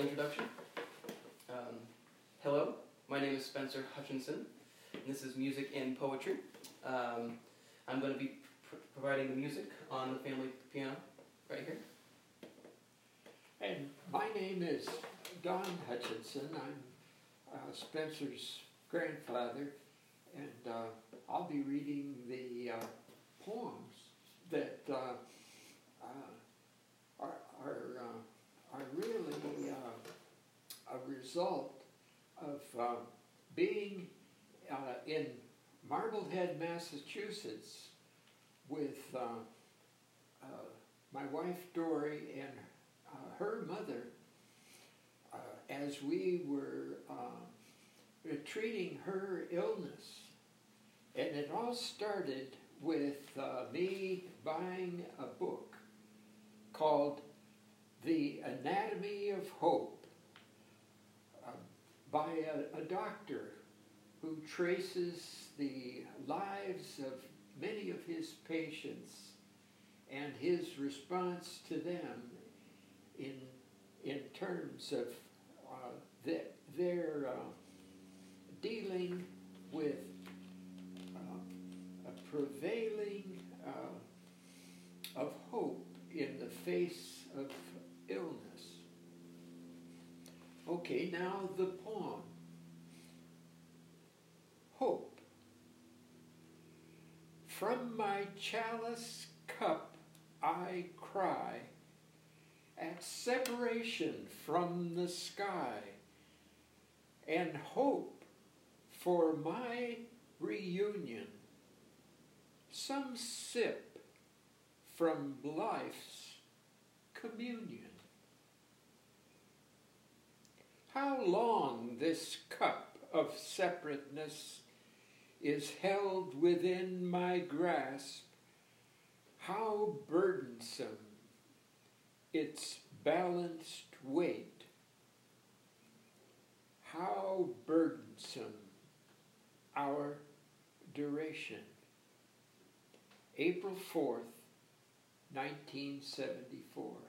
introduction. Um, hello, my name is Spencer Hutchinson, and this is Music and Poetry. Um, I'm going to be pr- providing the music on the family piano right here. And my name is Don Hutchinson. I'm uh, Spencer's grandfather, and uh, I'll be reading the uh, poems that uh, uh, are, are, uh, are really result of uh, being uh, in Marblehead, Massachusetts with uh, uh, my wife Dory and uh, her mother uh, as we were treating her illness. And it all started with me buying a book called The Anatomy of Hope by a, a doctor who traces the lives of many of his patients and his response to them in, in terms of uh, the, their uh, dealing with uh, a prevailing uh, of hope in the face of illness. Okay, now the poem. Hope. From my chalice cup I cry at separation from the sky and hope for my reunion. Some sip from life's communion. How long this cup of separateness is held within my grasp, how burdensome its balanced weight. How burdensome our duration. April 4th, 1974.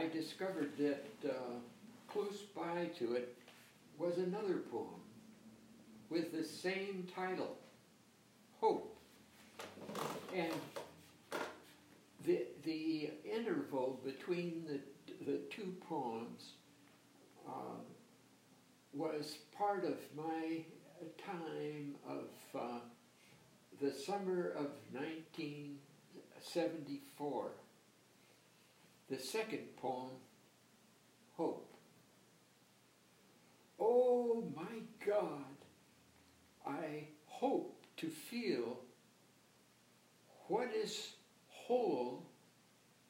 I discovered that uh, close by to it was another poem with the same title, Hope. And the, the interval between the, the two poems uh, was part of my time of uh, the summer of 1974. The second poem, Hope. Oh my God, I hope to feel what is whole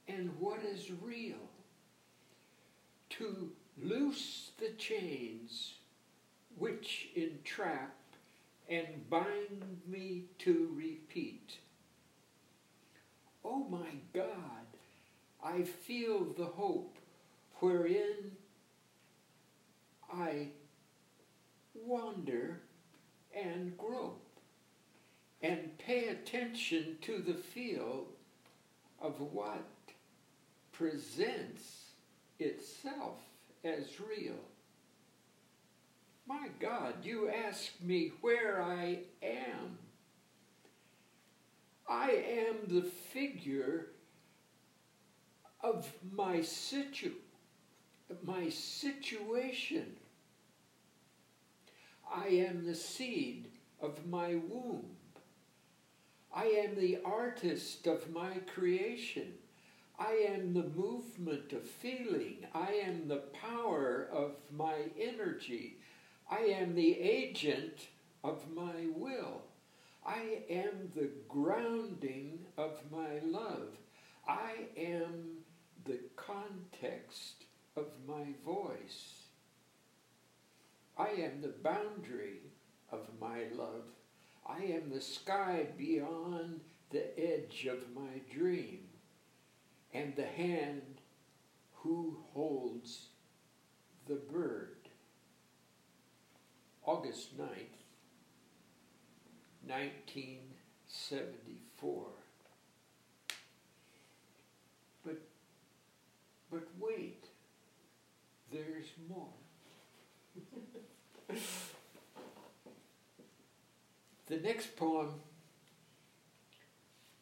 and what is real. To loose the chains which entrap and bind me to repeat. Oh my God, I feel the hope wherein I wander and grope and pay attention to the feel of what presents itself as real. My God, you ask me where I am. I am the figure of my situ my situation. I am the seed of my womb. I am the artist of my creation. I am the movement of feeling. I am the power of my energy. I am the agent of my will. I am the grounding of my love. I am the context of my voice. I am the boundary of my love. I am the sky beyond the edge of my dream and the hand who holds the bird. August 9th, 1974. But, but wait, there's more. the next poem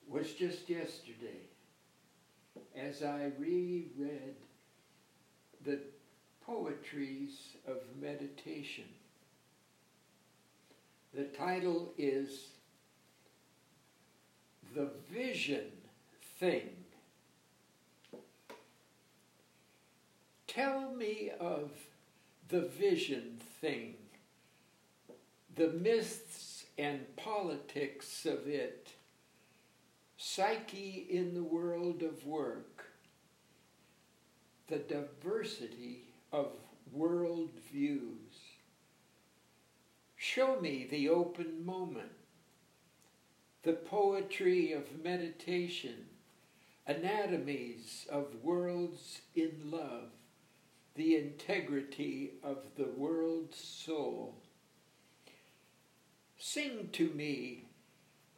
was just yesterday as I reread the poetries of meditation. The title is The Vision Thing. Tell me of the vision thing, the myths and politics of it, psyche in the world of work, the diversity of world views Show me the open moment, the poetry of meditation, anatomies of worlds in love, the integrity of the world's soul. Sing to me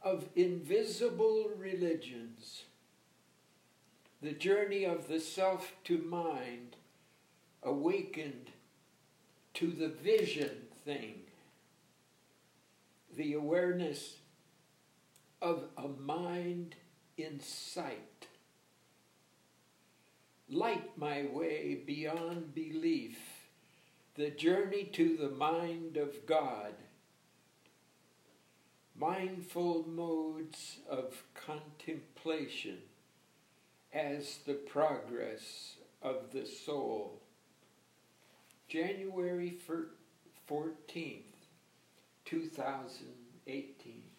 of invisible religions, the journey of the self to mind, awakened to the vision thing the awareness of a mind in sight. Light my way beyond belief, the journey to the mind of God. Mindful modes of contemplation as the progress of the soul. January 14th. 2018.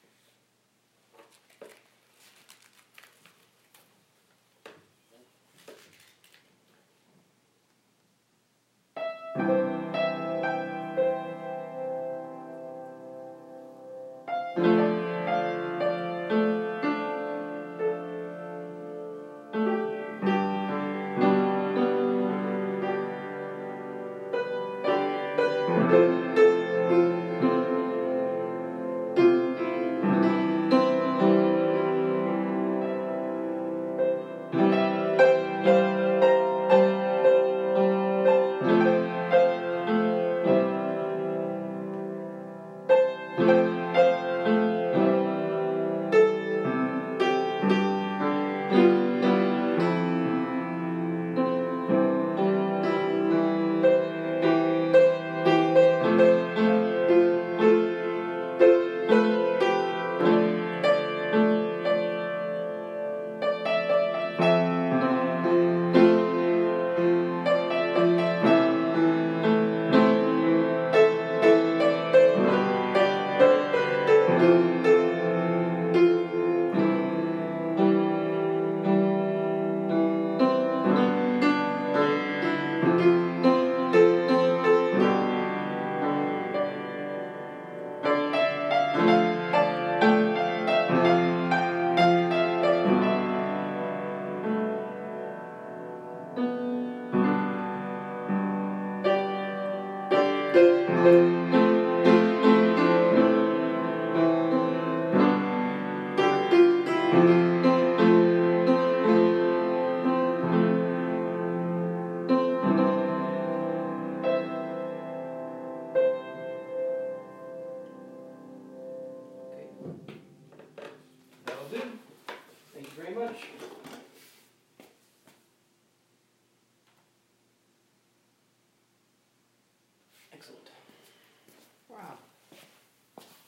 very much. Excellent. Wow.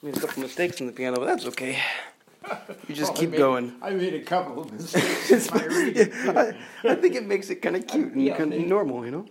Made a couple mistakes on the piano, but that's okay. You just oh, keep I made, going. I made a couple of mistakes. I, I, think it makes it kind of cute and yeah, kind of normal, you know?